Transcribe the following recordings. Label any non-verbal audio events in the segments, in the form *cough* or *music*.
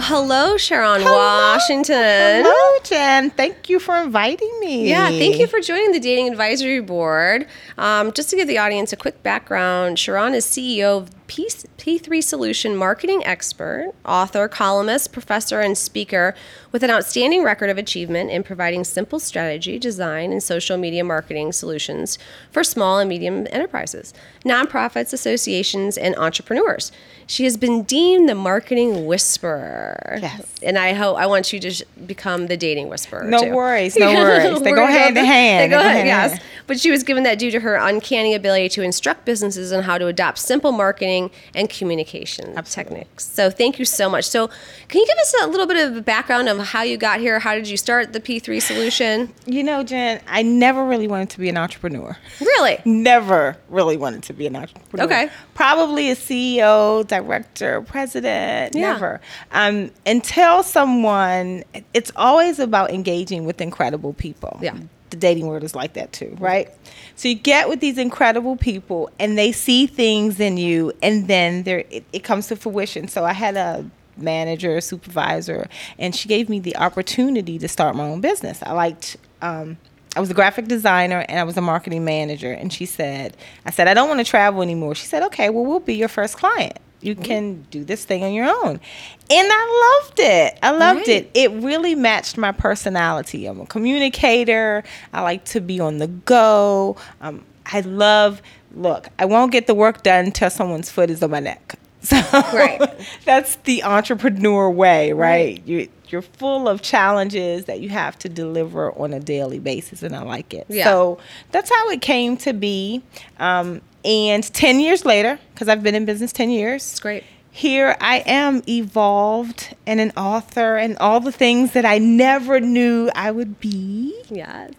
Well, hello, Sherron Hello. Washington. Hello, Jen. Thank you for inviting me. Yeah, thank you for joining the Dating Advisory Board. Um, just to give the audience a quick background, Sherron is CEO of P- P3 Solution marketing expert, author, columnist, professor, and speaker with an outstanding record of achievement in providing simple strategy, design, and social media marketing solutions for small and medium enterprises, nonprofits, associations, and entrepreneurs. She has been deemed the marketing whisperer. Yes. And I hope I want you to sh- become the dating whisperer. No too. worries, *laughs* no worries. They go hand in hand. They go They go hand, hand yes. hand. But she was given that due to her uncanny ability to instruct businesses on how to adopt simple marketing and communication techniques. So thank you so much. So can you give us a little bit of a background of how you got here? How did you start the P3 solution? You know, Jen, I never really wanted to be an entrepreneur. Really? Never really wanted to be an entrepreneur. Okay. Probably a CEO, director, president. Yeah. Never. Um, until someone, it's always about engaging with incredible people. Yeah. The dating world is like that too, right? So you get with these incredible people and they see things in you and then there it, it comes to fruition. So I had a manager, supervisor, and she gave me the opportunity to start my own business. I liked um, I was a graphic designer and I was a marketing manager. And she said, I said, I don't want to travel anymore. She said, okay, well, we'll be your first client. You can do this thing on your own. And I loved it. I loved Right. it. It really matched my personality. I'm a communicator. I like to be on the go. Um, I love, look, I won't get the work done until someone's foot is on my neck. *laughs* So Right. *laughs* that's the entrepreneur way, right? You, you're full of challenges that you have to deliver on a daily basis, and I like it. Yeah. So that's how it came to be. Um, and 10 years later, because I've been in business 10 years, It's great. here I am evolved and an author and all the things that I never knew I would be. Yes.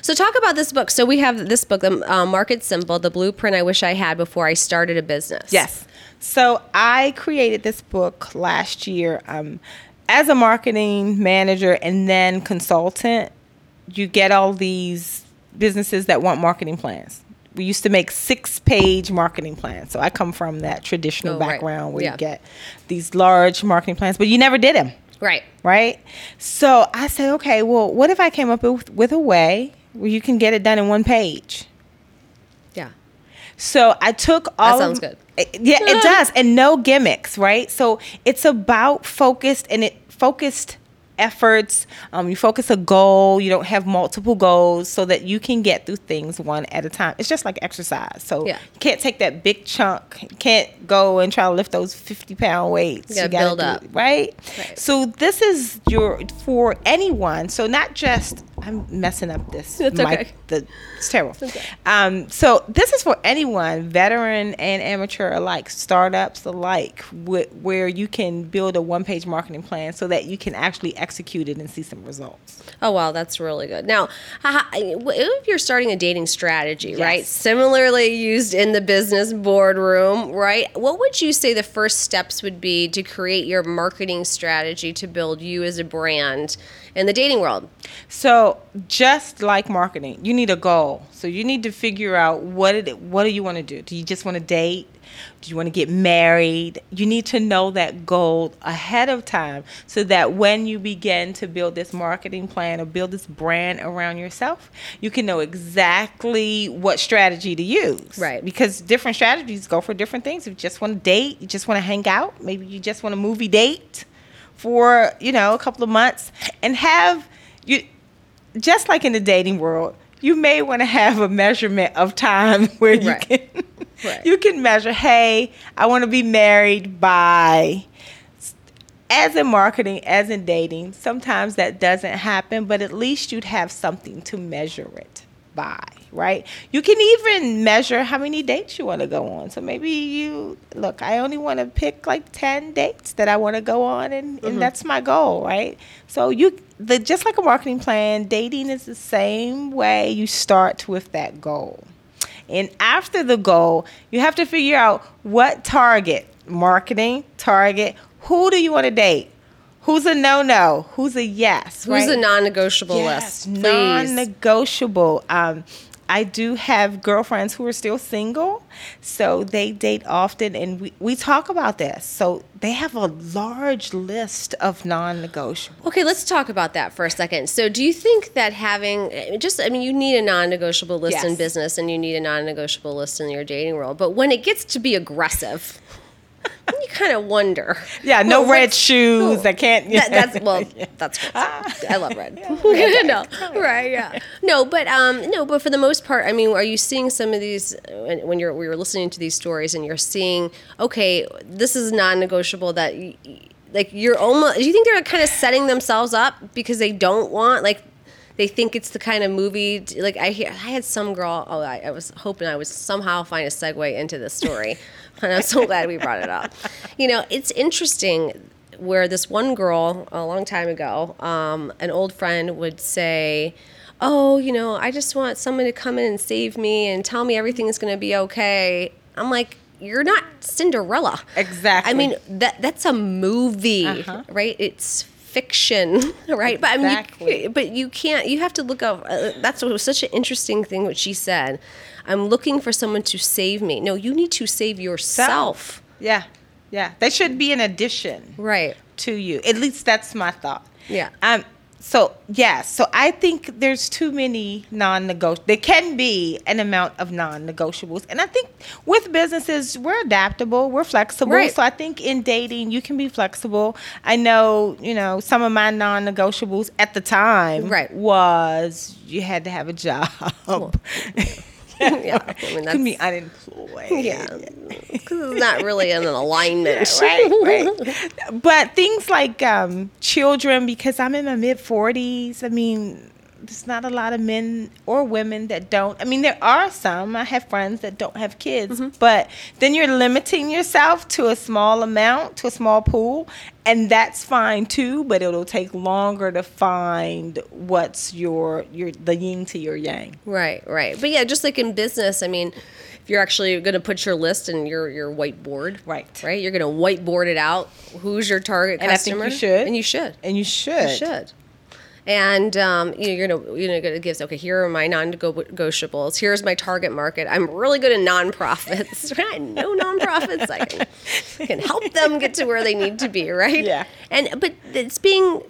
So talk about this book. So we have this book, the uh, Market Simple, the blueprint I wish I had before I started a business. Yes. So I created this book last year um, as a marketing manager and then consultant. You get all these businesses that want marketing plans. We used to make six page marketing plans. So I come from that traditional Oh, right. background where Yeah. you get these large marketing plans, but you never did them. Right. right? So I said, okay, well, what if I came up with, with a way where you can get it done in one page? Yeah. So I took all. That sounds of, good. Eh, Yeah, it *laughs* does, and no gimmicks, right? So it's about focused and it focused efforts. Um, you focus a goal. You don't have multiple goals, so that you can get through things one at a time. It's just like exercise. So Yeah. you can't take that big chunk. You can't go and try to lift those fifty pound weights. You gotta gotta build do up. right? Right. So this is your for anyone. So not just I'm messing up this. *laughs* That's mic- okay. The it's terrible. Um, so this is for anyone, veteran and amateur alike, startups alike, wh- where you can build a one-page marketing plan so that you can actually execute it and see some results. Oh wow, that's really good. Now, if you're starting a dating strategy, right, similarly used in the business boardroom, right, what would you say the first steps would be to create your marketing strategy to build you as a brand in the dating world? So just like marketing, you need a goal. So you need to figure out what it what do you want to do? Do you just want to date? Do you want to get married? You need to know that goal ahead of time so that when you begin to build this marketing plan or build this brand around yourself, you can know exactly what strategy to use. Right. Because different strategies go for different things. If you just want to date, you just want to hang out, maybe you just want a movie date for, you know, a couple of months and have you just like in the dating world, you may want to have a measurement of time *laughs* where you Right. can Right. you can measure, hey, I want to be married by as in marketing, as in dating, sometimes that doesn't happen, but at least you'd have something to measure it by, right? You can even measure how many dates you want to go on. So maybe you look, I only want to pick like 10 dates that I want to go on and, and mm-hmm. that's my goal, right? So you the just like a marketing plan, dating is the same way you start with that goal. And after the goal, you have to figure out what target, marketing, target, who do you want to date? Who's a no no? Who's a yes? Who's right? a non-negotiable yes, list? Non-negotiable. Um, I do have girlfriends who are still single, so they date often, and we, we talk about this. So they have a large list of non negotiables. Okay, let's talk about that for a second. So, do you think that having just, I mean, you need a non negotiable list in business and you need a non negotiable list in your dating world, but when it gets to be aggressive, you kind of wonder. Yeah, no well, red shoes. I can't. That, that's well, *laughs* that's good. I love red. *laughs* *laughs* no, right? Yeah. No, but um, no, but for the most part, I mean, are you seeing some of these when, when you're we were listening to these stories and you're seeing, okay, this is non-negotiable that. y- Like you're almost. Do you think they're kind of setting themselves up because they don't want like they think it's the kind of movie like I hear I had some girl oh I, I was hoping I would somehow find a segue into this story and *laughs* I'm so glad we brought it up you know it's interesting where this one girl a long time ago um, an old friend would say oh you know I just want someone to come in and save me and tell me everything is going to be okay I'm like you're not Cinderella Exactly. I mean that that's a movie Uh-huh. right it's fiction *laughs* right but I mean you- but you can't you have to look up uh, that's what was such an interesting thing what she said i'm looking for someone to save me no you need to save yourself Yeah, yeah. They should be an addition right to you. At least that's my thought. Yeah. Um. So yeah. So I think there's too many non-negotiables. There can be an amount of non-negotiables, and I think with businesses we're adaptable, we're flexible. Right. So I think in dating you can be flexible. I know you know some of my non-negotiables at the time. Right. Was you had to have a job. *laughs* *laughs* yeah i mean Couldn't be that's unemployed. *laughs* yeah 'Cause it's not really in an *laughs* alignment right, right. But things like um, children, because I'm in my mid 40s, I mean, there's not a lot of men or women that don't. I mean, there are some. I have friends that don't have kids, Mm-hmm. but then you're limiting yourself to a small amount, to a small pool, and that's fine too. But it'll take longer to find what's your your the yin to your yang. right right but yeah just like in business i mean if you're actually going to put your list in your your whiteboard Right. right you're going to whiteboard it out who's your target And I think customer you should. and you should And you should. You should. And um, you know, you're gonna you know gonna give okay. Here are my non-negotiables. Here's my target market. I'm really good at nonprofits. *laughs* Right? No nonprofits. I can, can help them get to where they need to be. Right? Yeah. And but it's being.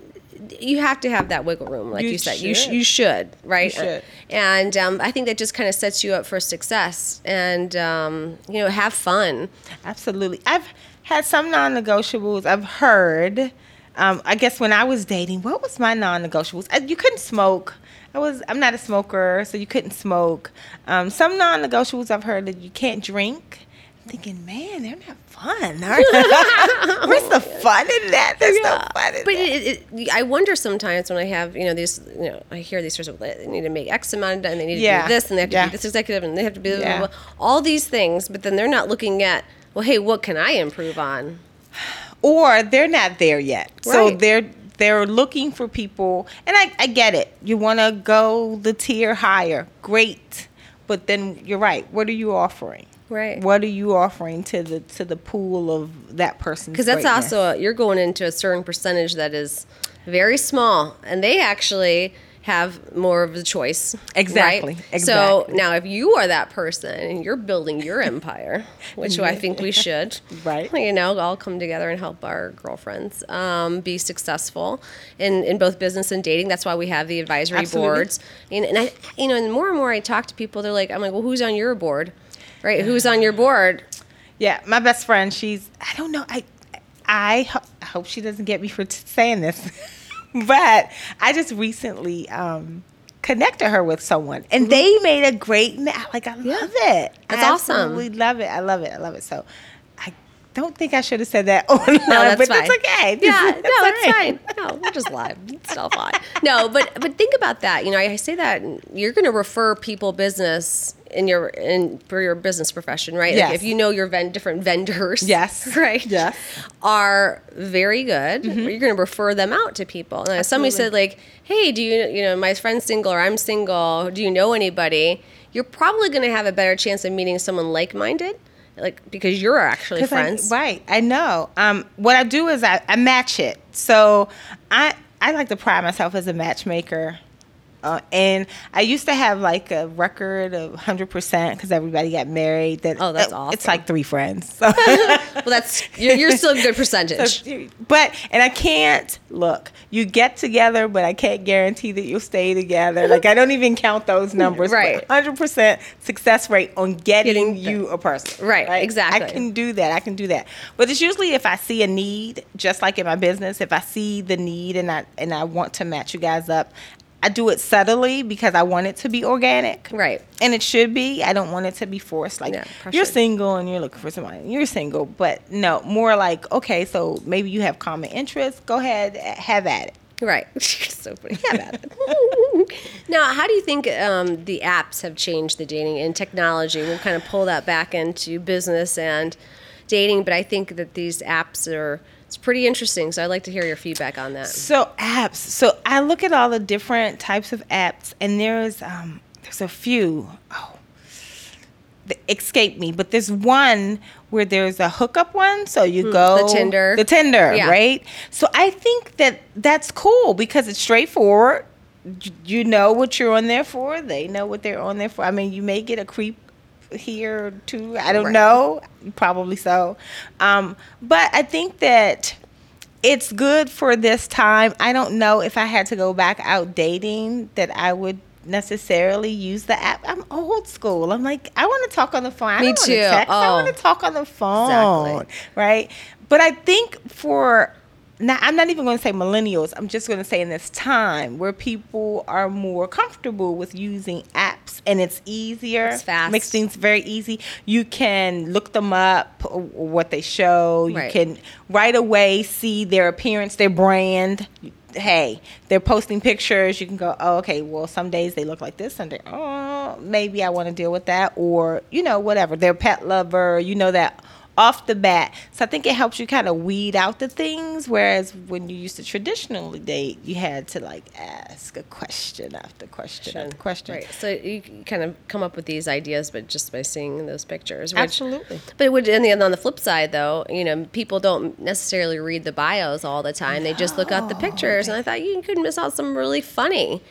You have to have that wiggle room, like you, You said. You sh- should. you should, right? You should. And um, I think that just kind of sets you up for success, and um, you know, have fun. Absolutely. I've had some non negotiables. I've heard. Um, I guess when I was dating, what was my non negotiables? Uh, You couldn't smoke. I was. I'm not a smoker, so you couldn't smoke. Um, some non negotiables I've heard that you can't drink. I'm thinking, man, they're not fun. Where's *laughs* the fun in that? There's no fun in But that. it, it, I wonder sometimes when I have, you know, these, you know, I hear these sorts of, they need to make X amount and they need to Yeah. do this and they have to Yeah. be this executive and they have to be blah, blah, blah, all these things, but then they're not looking at, well, hey, what can I improve on? Or they're not there yet. So they're they're looking for people, and I, I get it. You want to go the tier higher, great. But then you're right. What are you offering? Right. What are you offering to the to the pool of that person? Because that's also, you're going into a certain percentage that is very small and they actually have more of the choice. Exactly, right? exactly. So now if you are that person and you're building your empire, which I think we *laughs* should, Right. You know, all come together and help our girlfriends um, be successful in, in both business and dating. That's why we have the advisory Absolutely. boards. And, and I, you know, and more and more I talk to people, they're like, I'm like, well, who's on your board? Right? Who's on your board? Yeah, my best friend. She's. I don't know. I. I, ho- I hope she doesn't get me for t- saying this, *laughs* *laughs* but I just recently um, connected her with someone, and they made a great. Ma- like I love it. That's I awesome. We love it. I love it. I love it. So, don't think I should have said that. *laughs* Oh, No, that's but fine. it's okay. Yeah, That's no, all it's fine. No, we're just live. It's still fine. No, but but think about that. You know, I, say that you're going to refer people business in your in for your business profession, right? Like Yes. if you know your ven- different vendors, Yes. *laughs* right, Yes. Mm-hmm. are very good. You're going to refer them out to people. And somebody said like, "Hey, do you you know my friend's single or I'm single? Do you know anybody?" You're probably going to have a better chance of meeting someone like-minded, like because you're actually 'Cause I- friends. right. I know. Um, what I do is I, I match it. So I I like to pride myself as a matchmaker. Uh, and I used to have like a record of 100% because everybody got married. That Oh, that's uh, It's like three friends. *laughs* So. Well, that's you're, you're still a good *laughs* percentage. but and I can't look. You get together, but I can't guarantee that you'll stay together. Like I don't even count those numbers. Right. Hundred percent success rate on getting, Getting the- you a person. Right, exactly. I can do that. I can do that. But it's usually if I see a need, just like in my business, if I see the need and I and I want to match you guys up. I do it subtly because I want it to be organic. Right. And it should be. I don't want it to be forced. Like Yeah, you're single and you're looking for somebody. You're single, but no, more like okay, so maybe you have common interests. Go ahead, have at it. Right. *laughs* so funny. Have at it. *laughs* now, how do you think um, the apps have changed the dating and technology? We'll kind of pull that back into business and dating, but I think that these apps are it's pretty interesting. So I'd like to hear your feedback on that. So apps. So I look at all the different types of apps, and there's um there's a few. Oh, escape me, but there's one where there's a hookup one. So you go Hmm, the Tinder. the Tinder, Yeah. right? So I think that that's cool because it's straightforward. You know what you're on there for. They know what they're on there for. I mean, you may get a creep here or two. I don't Right. know. Probably so. Um, but I think that it's good for this time. I don't know if I had to go back out dating that I would necessarily use the app. I'm old school. I'm like, I want to talk on the phone. I Me too. Text. I Oh. want to talk on the phone. Exactly. Right. But I think for now, I'm not even going to say millennials. I'm just going to say in this time where people are more comfortable with using apps and it's easier. It's fast. Makes things very easy. You can look them up, what they show. You Right. can right away see their appearance, their brand. Hey, they're posting pictures. You can go, oh, okay, well, some days they look like this, Sunday, oh, maybe I want to deal with that. Or, you know, whatever. They're pet lover. You know that off the bat. So I think it helps you kind of weed out the things. Whereas when you used to traditionally date, you had to like ask a question after question after question. Right. So you kind of come up with these ideas, but just by seeing those pictures. Which, Absolutely. But it would, and the, on the flip side, though, you know, people don't necessarily read the bios all the time. They just look at the pictures, and I thought you could miss out some really funny.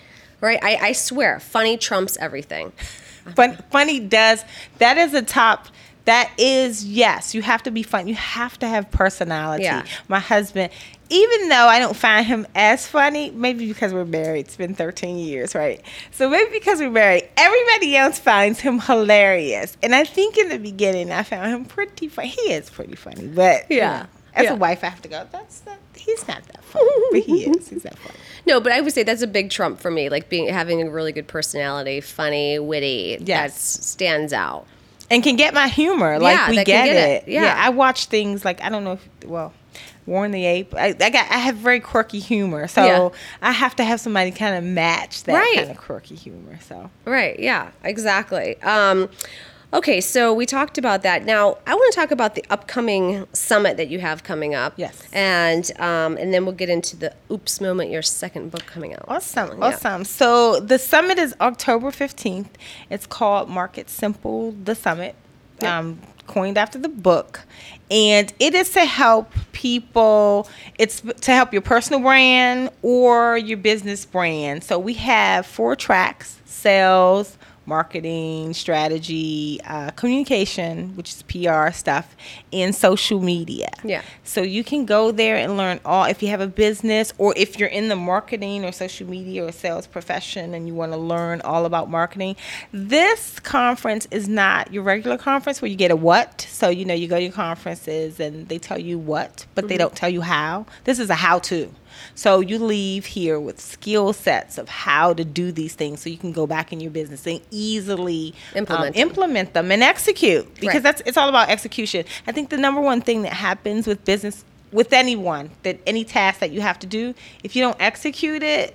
Right. I, I swear, funny trumps everything. Fun, funny does that is a top that is yes you have to be fun you have to have personality Yeah. my husband even though i don't find him as funny maybe because we're married it's been 13 years right so maybe because we're married everybody else finds him hilarious and i think in the beginning i found him pretty funny he is pretty funny but you Yeah. know, as Yeah. a wife i have to go that's not he's not that funny but he is he's that funny *laughs* No, but I would say that's a big trump for me. Like being having a really good personality, funny, witty. Yes. That stands out. And can get my humor. Like Yeah, we get, get it. it. Yeah. I watch things like I don't know if well, Warren the Ape. I, I got I have very quirky humor, so Yeah. I have to have somebody kind of match that Right. kind of quirky humor. So Right. Yeah. Exactly. Um, okay. So we talked about that. Now I want to talk about the upcoming summit that you have coming up. Yes. And um, and then we'll get into the oops moment. Your second book coming out. awesome, Yeah. awesome. So the summit is October fifteenth. It's called Market Simple. The summit. Yep. Um, coined after the book and it is to help people it's to help your personal brand or your business brand so we have four tracks sales marketing strategy uh, communication which is pr stuff and social media Yeah. so you can go there and learn all if you have a business or if you're in the marketing or social media or sales profession and you want to learn all about marketing. This conference is not your regular conference where you get a what. So you know you go to your conferences and they tell you what, but they don't tell you how. This is a how to. So you leave here with skill sets of how to do these things so you can go back in your business and easily um, Implement them. implement them and execute because Right. that's it's all about execution. I think the number one thing that happens with business with anyone that any task that you have to do, if you don't execute it,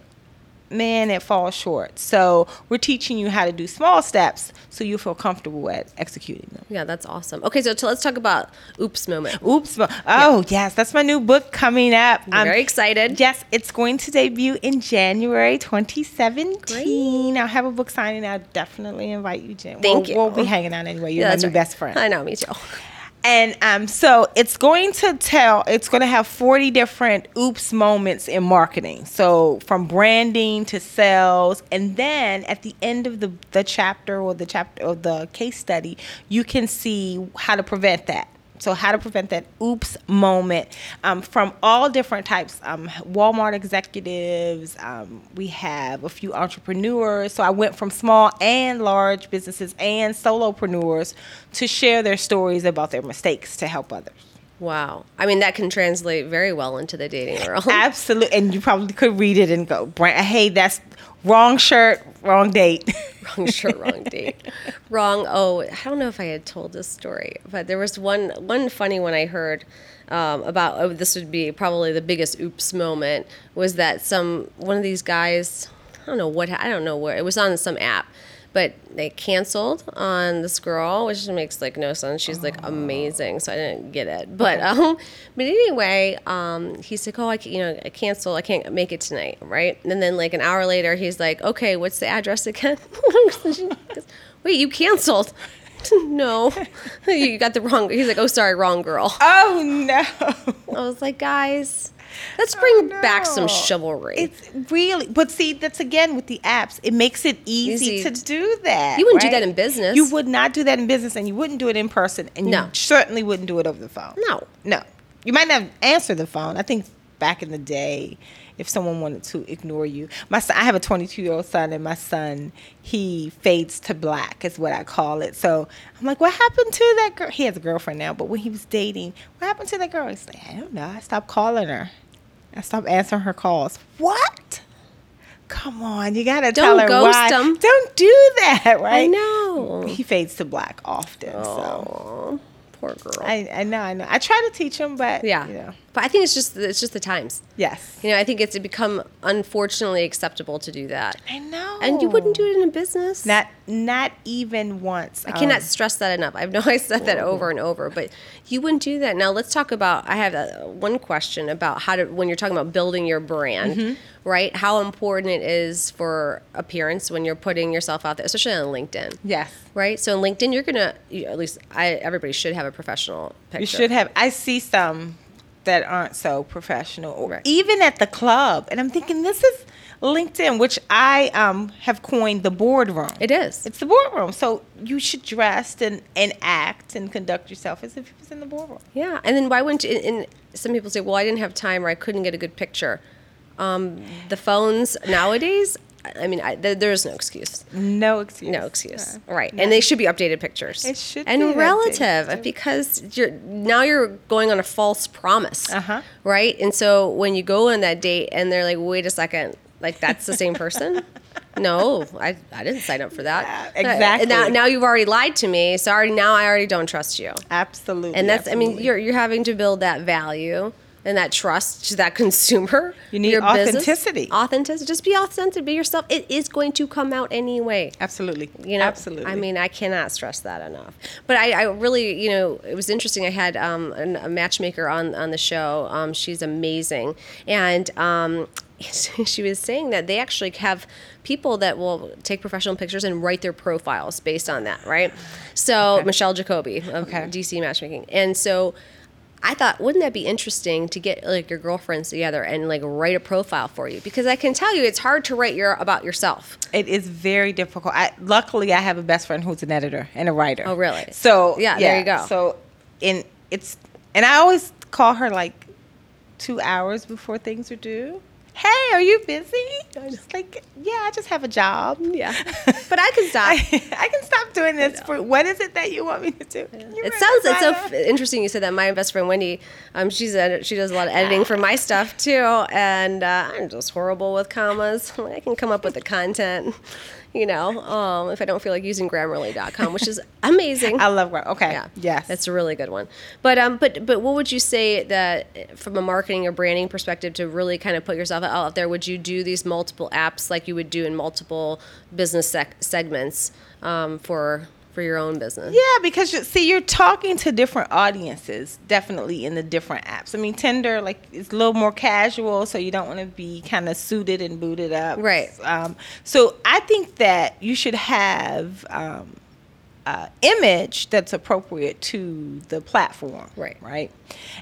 man, it falls short. So we're teaching you how to do small steps so you feel comfortable at executing them. Yeah, that's awesome. Okay, so let's talk about oops moment. Oops. Oh, yes. That's my new book coming up. I'm very excited. Yes, it's going to debut in January 2017. I'll have a book signing. I'll definitely invite you, Jen. Thank we'll, you. We'll be hanging out anyway. You're Yeah, my new right. best friend. I know, me too. And um, so it's going to tell, it's going to have 40 different oops moments in marketing. So from branding to sales. And then at the end of the, the chapter or the chapter or the case study, you can see how to prevent that. So, how to prevent that oops moment um, from all different types. Um, Walmart executives, um, we have a few entrepreneurs. So, I went from small and large businesses and solopreneurs to share their stories about their mistakes to help others. Wow. I mean, that can translate very well into the dating world. *laughs* Absolutely. And you probably could read it and go, hey, that's wrong shirt, wrong date. *laughs* wrong shirt, wrong date. wrong. Oh, I don't know if I had told this story, but there was one one funny one I heard um, about. Oh, this would be probably the biggest oops moment. Was that some one of these guys? I don't know what. I don't know where it was on some app but they canceled on this girl, which makes like no sense. She's like amazing, so I didn't get it. But um, but anyway, um, he's like, oh, I you know, I cancel. I can't make it tonight, right? And then like an hour later, he's like, okay, what's the address again? *laughs* Wait, you canceled. *laughs* no, *laughs* you got the wrong. He's like, oh, sorry, wrong girl. Oh no. I was like, guys, Let's bring oh, no. back some chivalry. It's really, but see, that's again with the apps. It makes it easy, easy. to do that. You wouldn't right? do that in business. You would not do that in business, and you wouldn't do it in person, and no. you certainly wouldn't do it over the phone. No, no. You might not answer the phone. I think back in the day, if someone wanted to ignore you. My son, I have a 22 year old son, and my son he fades to black is what I call it. So I'm like, what happened to that girl? He has a girlfriend now, but when he was dating, what happened to that girl? He's like, I don't know. I stopped calling her. I stopped answering her calls. What? Come on, you gotta Don't tell her ghost why. Them. Don't do that, right? I know. He fades to black often. Oh, so poor girl. I, I know, I know. I try to teach him, but yeah, you know. But I think it's just it's just the times. Yes. You know, I think it's become unfortunately acceptable to do that. I know. And you wouldn't do it in a business. Not not even once. I cannot um, stress that enough. I know *laughs* I said that over and over, but you wouldn't do that. Now let's talk about. I have a, one question about how to when you're talking about building your brand, mm-hmm. right? How important it is for appearance when you're putting yourself out there, especially on LinkedIn. Yes. Right. So on LinkedIn, you're gonna at least I everybody should have a professional picture. You should have. I see some that aren't so professional, right. even at the club. And I'm thinking, this is LinkedIn, which I um, have coined the boardroom. It is. It's the boardroom. So you should dress and, and act and conduct yourself as if you was in the boardroom. Yeah. And then why wouldn't you? And some people say, well, I didn't have time or I couldn't get a good picture. Um, the phones nowadays, I mean, I, th- there's no excuse. No excuse. No excuse. right. No. And they should be updated pictures. It should and relative updated. because you're now you're going on a false promise. Uh-huh. Right? And so when you go on that date and they're like, "Wait a second, like that's the same person?" *laughs* no, I, I didn't sign up for that. Yeah, exactly. Now, now you've already lied to me. So already now I already don't trust you. Absolutely. And that's absolutely. I mean you're you're having to build that value and that trust to that consumer. You need your authenticity. Business. Authenticity. Just be authentic. Be yourself. It is going to come out anyway. Absolutely. You know. Absolutely. I mean, I cannot stress that enough. But I, I really, you know, it was interesting. I had um, a matchmaker on on the show. Um, she's amazing, and um, *laughs* she was saying that they actually have people that will take professional pictures and write their profiles based on that, right? So okay. Michelle Jacoby of okay. DC Matchmaking, and so I thought, wouldn't that be interesting to get like your girlfriends together and like write a profile for you? Because I can tell you, it's hard to write your about yourself. It is very difficult. I, luckily, I have a best friend who's an editor and a writer. Oh, really? So yeah, yeah there you go. So and it's and I always call her like two hours before things are due hey, are you busy? I'm just like, yeah, I just have a job. Yeah, *laughs* but I can stop. I, *laughs* I can stop doing this. For what is it that you want me to do? Yeah. It sounds it's so interesting. You said that. My best friend Wendy, um, she's a, she does a lot of editing for my stuff too, and uh, I'm just horrible with commas. I can come up with the content you know, um, if I don't feel like using Grammarly.com, which is amazing. *laughs* I love Grammarly. Okay. Yeah. Yes. That's a really good one. But um, but but what would you say that from a marketing or branding perspective to really kind of put yourself out there? Would you do these multiple apps like you would do in multiple business sec- segments um, for for your own business. Yeah, because you, see, you're talking to different audiences, definitely in the different apps. I mean, Tinder, like, it's a little more casual, so you don't want to be kind of suited and booted up. Right. Um, so I think that you should have um, uh, image that's appropriate to the platform. Right. Right.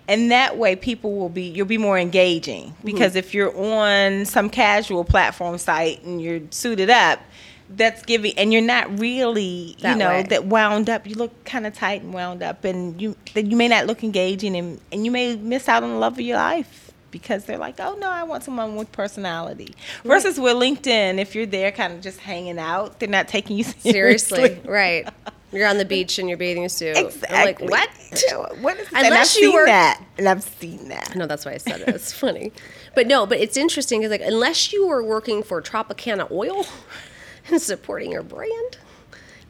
And that way people will be you'll be more engaging Mm-hmm. because if you're on some casual platform site and you're suited up, that's giving and you're not really That you know way. that wound up you look kind of tight and wound up and you that you may not look engaging and, and you may miss out on the love of your life because they're like oh no i want someone with personality versus with linkedin if you're there kind of just hanging out they're not taking you *laughs* seriously, Seriously, right? You're on the beach in your bathing suit. I'm exactly like, what? *laughs* what is and Unless I've you seen were- that and i've seen that No, that's why I said it. It's funny, but no, but it's interesting because like unless you were working for Tropicana Oil and supporting your brand,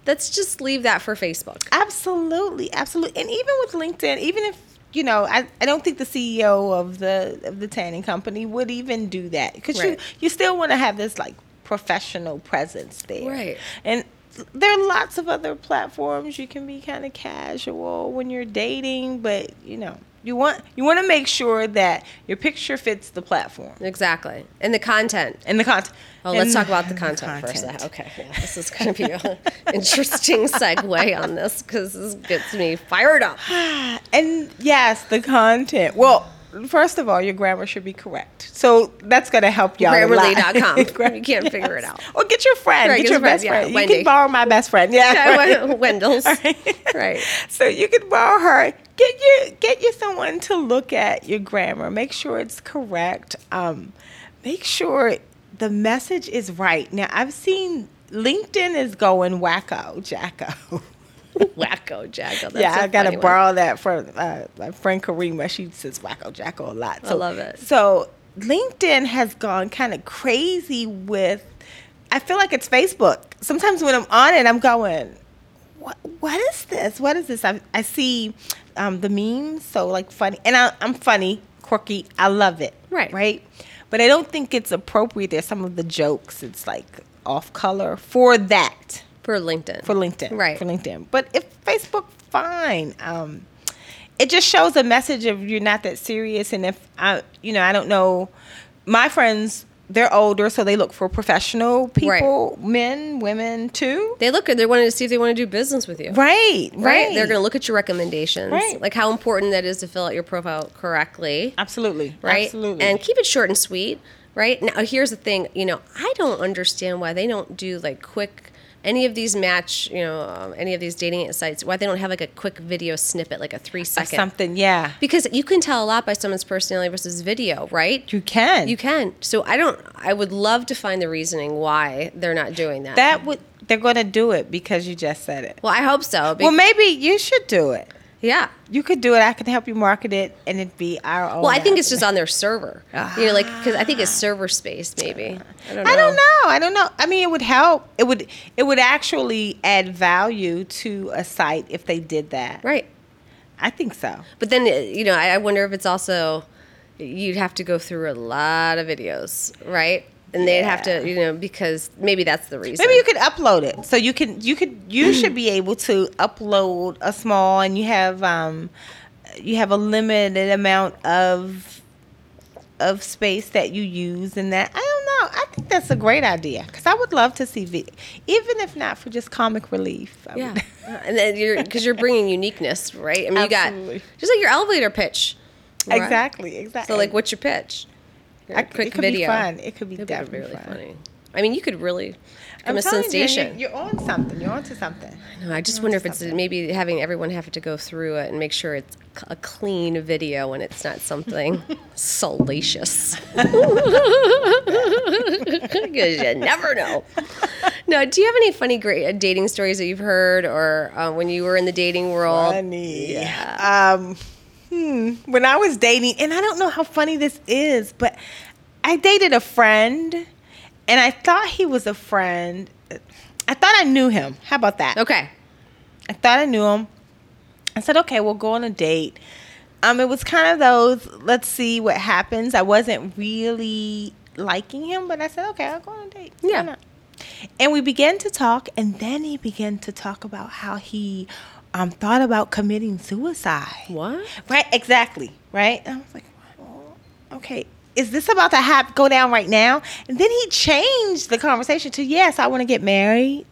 let's just leave that for Facebook. Absolutely, absolutely. And even with LinkedIn, even if you know, I, I don't think the CEO of the of the tanning company would even do that because Right. you you still want to have this like professional presence there, Right. And there are lots of other platforms you can be kind of casual when you're dating, but you know. You want you want to make sure that your picture fits the platform Exactly, and the content. and the content. Oh, let's talk about the the content, first. content. Okay, yeah, this is going to be an *laughs* interesting segue on this because this gets me fired up. *sighs* And yes, the content. Well, first of all, your grammar should be correct. So that's going to help y'all. Grammarly.com. *laughs* You can't figure it out. Or get your friend. Right, get get your your friend, best yeah, friend. You Wendy. can borrow my best friend. Yeah. Yeah, *laughs* right. Wendell's. Right. Right. So you can borrow her. Get you get you someone to look at your grammar. Make sure it's correct. Um, make sure the message is right. Now I've seen LinkedIn is going wacko jacko. *laughs* *laughs* Wacko Jacko. That's yeah, I gotta funny one. borrow that from uh, my friend Karima. She says wacko jacko a lot. I love it. So LinkedIn has gone kind of crazy with. I feel like it's Facebook. Sometimes when I'm on it, I'm going, "What? What is this? What is this?" I, I see um, the memes, so like funny, and I, I'm funny, quirky. I love it. Right. Right. But I don't think it's appropriate. There's some of the jokes. It's like off color for that for LinkedIn. for LinkedIn. Right. For LinkedIn. But if Facebook, fine. Um, it just shows a message of you're not that serious. And if I, you know, I don't know, my friends, they're older, so they look for professional people, men, women too. They look good. They're wanting to see if they want to do business with you. Right. Right. Right? They're going to look at your recommendations. Right. Like how important that is to fill out your profile correctly. Absolutely. Right? Absolutely. And keep it short and sweet. Right? Now, here's the thing. You know, I don't understand why they don't do like quick, any of these match, you know, um, any of these dating sites, why they don't have like a quick video snippet, like a three second Or something. Yeah. Because you can tell a lot by someone's personality versus video, right? You can. You can. So I don't. I would love to find the reasoning why they're not doing that. That would. They're going to do it because you just said it. well, I hope so. Well, maybe you should do it. Yeah. You could do it. I can help you market it, and it'd be our own. Well, I think it's just on their server. You know, like because I think it's server space, maybe. I don't know. I don't know. I don't know. I mean, it would help. It would. It would actually add value to a site if they did that. Right. I think so. But then, uh, you know, I I wonder if it's also you'd have to go through a lot of videos, right? And they'd have to, you know, because maybe that's the reason. Maybe you could upload it. So you can. You could. You should be able to upload a small, and you have. um You have a limited amount of of space that you use and that I don't know. I think that's a great idea because I would love to see video, even if not for just comic relief. I Yeah, *laughs* Uh, and then you're because you're bringing uniqueness, right? I mean, Absolutely. you got just like your elevator pitch. right? exactly. Exactly. So, like, what's your pitch? I- quick it could video. be fun. It could be It'd be definitely really fun. funny. I mean, you could really become I'm a sensation. You're, you're on something. You're onto something. No, I just wonder if it's maybe having everyone have to go through it and make sure it's a clean video and it's not something *laughs* salacious. *laughs* Because you never know. Now, do you have any funny great uh, dating stories that you've heard or uh, when you were in the dating world? Funny. Um, hmm. When I was dating, and I don't know how funny this is, but I dated a friend, and I thought he was a friend. I thought I knew him. How about that? Okay. I thought I knew him. I said, okay, we'll go on a date. Um, it was kind of those, let's see what happens. I wasn't really liking him, but I said, okay, I'll go on a date. Yeah. And we began to talk, and then he began to talk about how he um, thought about committing suicide. What? Right, exactly. Right? And I was like, okay, is this about to hap- go down right now? And then he changed the conversation to, yes, I want to get married.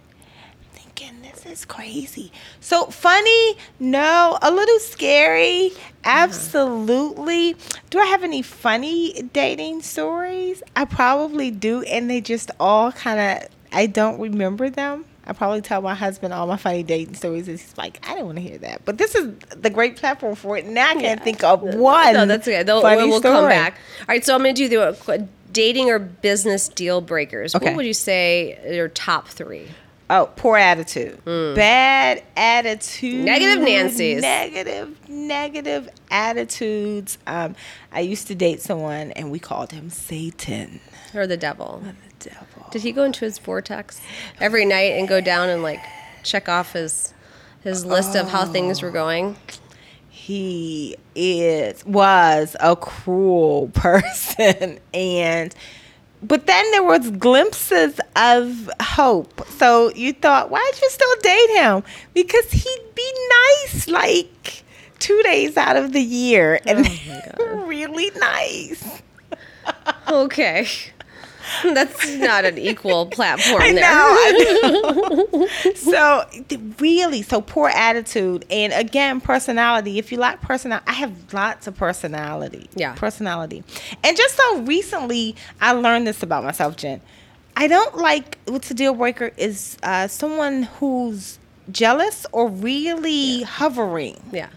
Thinking, this is crazy. So funny? No. A little scary? Absolutely. Do I have any funny dating stories? I probably do, and they just all kind of, I don't remember them. I probably tell my husband all my funny dating stories, and he's like, "I don't want to hear that." But this is the great platform for it. Now I can't Yeah. think of one. No, that's okay. They'll, funny we'll come back. All right, so I'm going to do the uh, dating or business deal breakers. Okay. What would you say are your top three? Oh, poor attitude. Bad attitude. Negative Nancy's. Negative, negative attitudes. Um, I used to date someone and we called him Satan. Or the devil? The devil. Did he go into his vortex every night and go down and like check off his his list of how things were going? He is was a cruel *laughs* person and but then there was glimpses of hope. So you thought, why'd you still date him? Because he'd be nice like two days out of the year and oh *laughs* really nice. Okay. *laughs* That's not an equal *laughs* platform I there. know. I *laughs* know. so really, so poor attitude, and again, personality. If you lack personality, I have lots of personality. Yeah. personality. And just so recently, I learned this about myself, Jen. I don't like what's a deal breaker is uh, someone who's jealous or really hovering Yeah.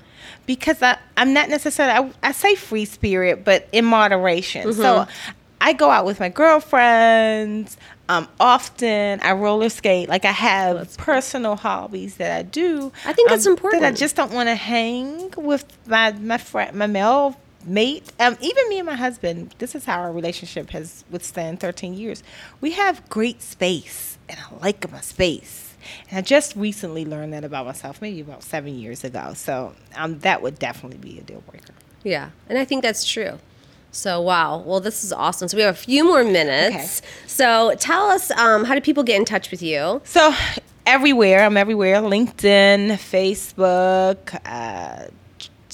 because I, I'm not necessarily, I, I say free spirit, but in moderation. So Mm-hmm. I go out with my girlfriends um, often. I roller skate. Like I have that's cool. personal hobbies that I do. I think that's um, important. That I just don't want to hang with my my friend, my male mate. Um, even me and my husband. This is how our relationship has withstand 13 years. We have great space, and I like my space. And I just recently learned that about myself, maybe about seven years ago. So um, that would definitely be a deal breaker. Yeah. And I think that's true. So wow. Well, this is awesome. So we have a few more minutes. So tell us, um, how do people get in touch with you? So everywhere, I'm everywhere LinkedIn, Facebook, uh,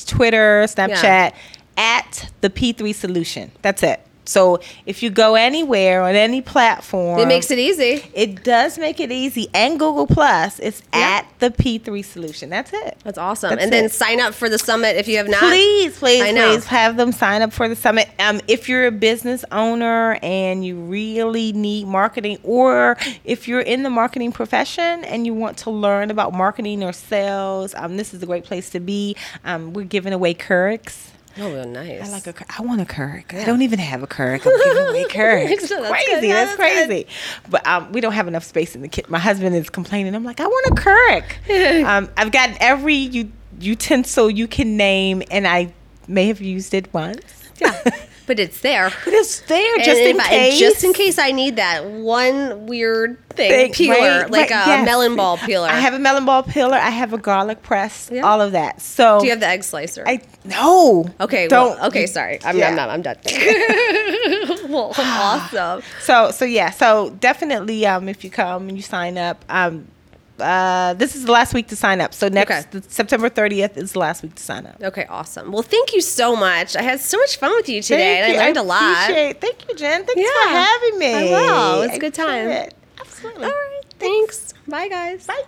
Twitter, Snapchat, at the P3 Solution. That's it. So if you go anywhere on any platform, It makes it easy. It does make it easy. And Google Plus, it's at the P3 Solution. That's it. That's awesome. That's and then sign up for the summit if you have not. Please, please, please have them sign up for the summit. Um, if you're a business owner and you really need marketing, or if you're in the marketing profession and you want to learn about marketing or sales, um, this is a great place to be. Um, we're giving away Keurigs. Oh, well, nice. I like a. I want a Keurig. I don't even have a Keurig. I'm giving away *laughs* Keurigs. That's crazy. good. Yeah, That's crazy. But um, we don't have enough space in the kitchen. My husband is complaining. I'm like, I want a Keurig. *laughs* um, I've got every u- utensil you can name, and I may have used it once. yeah. *laughs* But it's there. But it's there just in I- case. just in case I need that one weird thing, Thing, peeler, right, like right, a yes. melon ball peeler. I have a melon ball peeler. I have a garlic press. Yeah. All of that. So Do you have the egg slicer? I no. okay. Don't. Well, okay. Sorry. I'm, Yeah. I'm not. I'm done. *laughs* *laughs* well, *sighs* awesome. So so yeah. So definitely, um, if you come and you sign up, um, uh, this is the last week to sign up. So next Okay. September 30th is the last week to sign up. Okay. Awesome. Well, thank you so much. I had so much fun with you today, you. I learned a lot. appreciate- Thank you, Jen. Thanks Yeah. for having me. I will. It was a good time. it. Absolutely. All right. Thanks. Bye, guys. Bye.